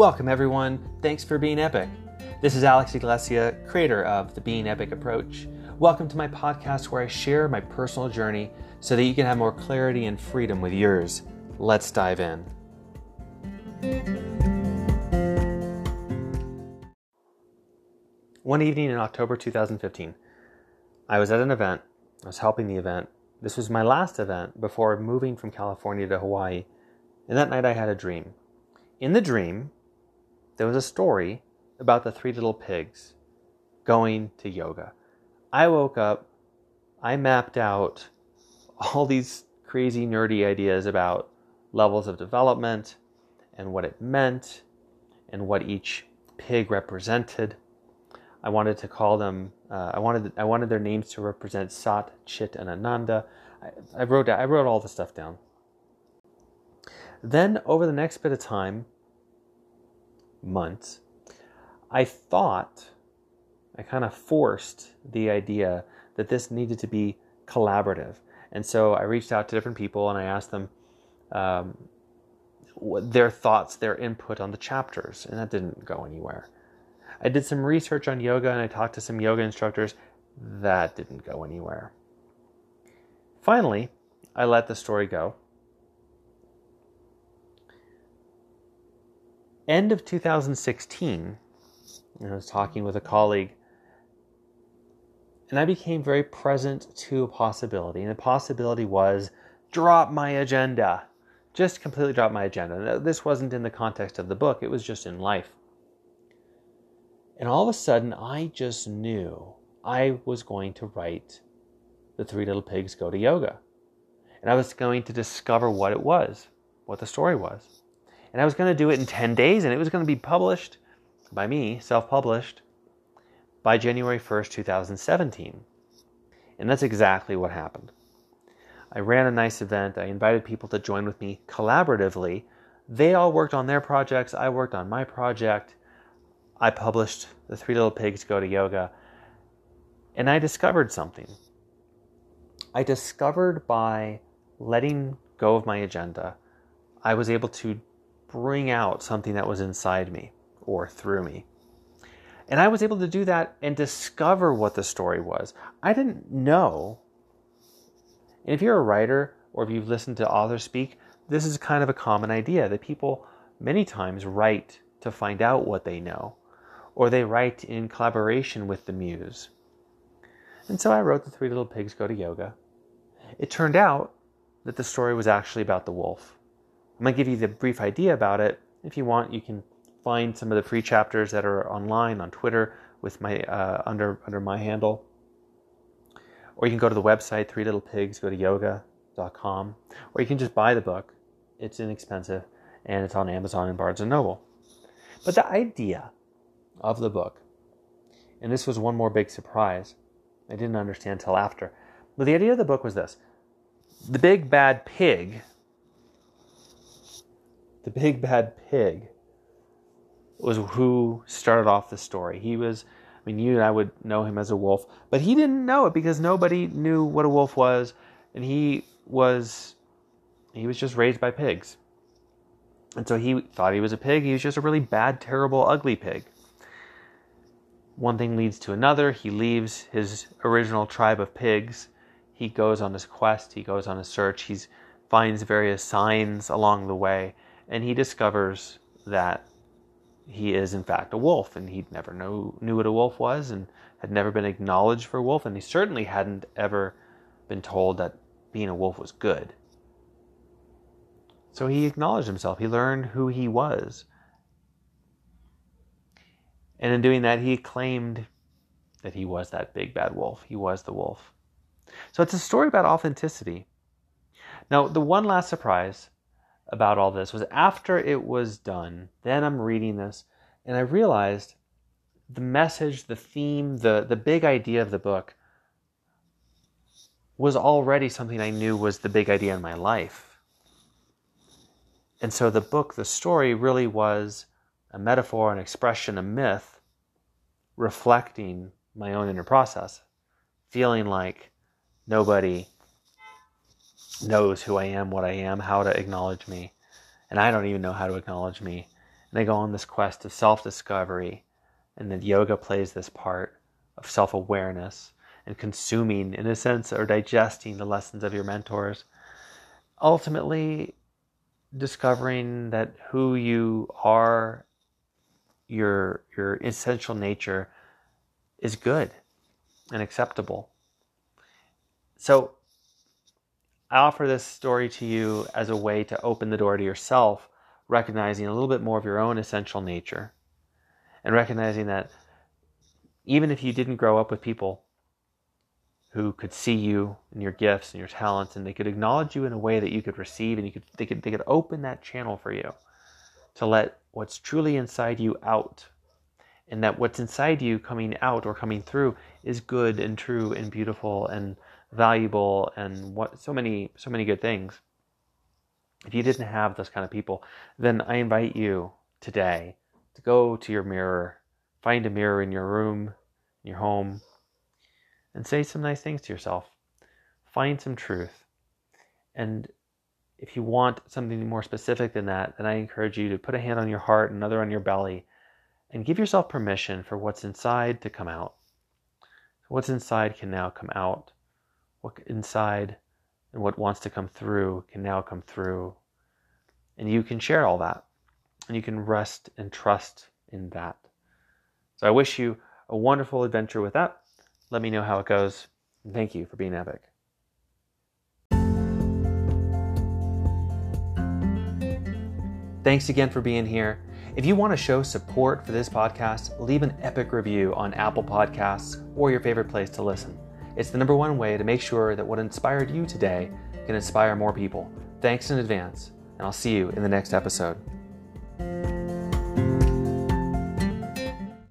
Welcome, everyone. Thanks for being epic. This is Alex Iglesia, creator of the Being Epic approach. Welcome to my podcast where I share my personal journey so that you can have more clarity and freedom with yours. Let's dive in. One evening in October 2015, I was at an event. I was helping the event. This was my last event before moving from California to Hawaii. And that night I had a dream. In the dream, there was a story about the three little pigs going to yoga. I woke up, I mapped out all these crazy, nerdy ideas about levels of development and what it meant and what each pig represented. I wanted to call them. Uh, I wanted. I wanted their names to represent Sat, Chit, and Ananda. I, I wrote. I wrote all the stuff down. Then, over the next bit of time, months, I thought, I kind of forced the idea that this needed to be collaborative. And so I reached out to different people and I asked them um, their thoughts, their input on the chapters, and that didn't go anywhere. I did some research on yoga and I talked to some yoga instructors. That didn't go anywhere. Finally, I let the story go. End of 2016, I was talking with a colleague, and I became very present to a possibility. And the possibility was drop my agenda. Just completely drop my agenda. This wasn't in the context of the book, it was just in life. And all of a sudden, I just knew I was going to write The Three Little Pigs Go to Yoga. And I was going to discover what it was, what the story was. And I was going to do it in 10 days, and it was going to be published by me, self published, by January 1st, 2017. And that's exactly what happened. I ran a nice event. I invited people to join with me collaboratively. They all worked on their projects. I worked on my project. I published The Three Little Pigs Go to Yoga, and I discovered something. I discovered by letting go of my agenda, I was able to bring out something that was inside me or through me. And I was able to do that and discover what the story was. I didn't know. And if you're a writer or if you've listened to authors speak, this is kind of a common idea that people many times write to find out what they know or they write in collaboration with the muse. And so I wrote The Three Little Pigs Go to Yoga. It turned out that the story was actually about the wolf. I'm going to give you the brief idea about it. If you want, you can find some of the free chapters that are online on Twitter with my uh, under under my handle. Or you can go to the website three little pigs go to yoga.com or you can just buy the book. It's inexpensive and it's on Amazon and Barnes and Noble. But the idea of the book. And this was one more big surprise. I didn't understand till after. But the idea of the book was this the big bad pig, the big bad pig was who started off the story. He was, I mean, you and I would know him as a wolf, but he didn't know it because nobody knew what a wolf was. And he was, he was just raised by pigs. And so he thought he was a pig. He was just a really bad, terrible, ugly pig one thing leads to another. He leaves his original tribe of pigs. He goes on his quest, he goes on his search, he finds various signs along the way, and he discovers that he is in fact a wolf, and he never know, knew what a wolf was and had never been acknowledged for a wolf, and he certainly hadn't ever been told that being a wolf was good. So he acknowledged himself. He learned who he was. And in doing that, he claimed that he was that big bad wolf. He was the wolf. So it's a story about authenticity. Now, the one last surprise about all this was after it was done, then I'm reading this, and I realized the message, the theme, the, the big idea of the book was already something I knew was the big idea in my life. And so the book, the story, really was a metaphor, an expression, a myth, reflecting my own inner process, feeling like nobody knows who I am, what I am, how to acknowledge me, and I don't even know how to acknowledge me. And they go on this quest of self discovery, and that yoga plays this part of self awareness and consuming, in a sense, or digesting the lessons of your mentors. Ultimately, discovering that who you are, your your essential nature, is good and acceptable. So, I offer this story to you as a way to open the door to yourself, recognizing a little bit more of your own essential nature, and recognizing that even if you didn't grow up with people who could see you and your gifts and your talents and they could acknowledge you in a way that you could receive and you could they could they could open that channel for you to let what's truly inside you out. And that what's inside you coming out or coming through is good and true and beautiful and valuable and what so many so many good things if you didn't have those kind of people then i invite you today to go to your mirror find a mirror in your room in your home and say some nice things to yourself. Find some truth. And if you want something more specific than that, then I encourage you to put a hand on your heart, another on your belly, and give yourself permission for what's inside to come out. What's inside can now come out. What inside and what wants to come through can now come through. And you can share all that. And you can rest and trust in that. So I wish you a wonderful adventure with that. Let me know how it goes. And thank you for being epic. Thanks again for being here. If you want to show support for this podcast, leave an epic review on Apple Podcasts or your favorite place to listen. It's the number one way to make sure that what inspired you today can inspire more people. Thanks in advance, and I'll see you in the next episode.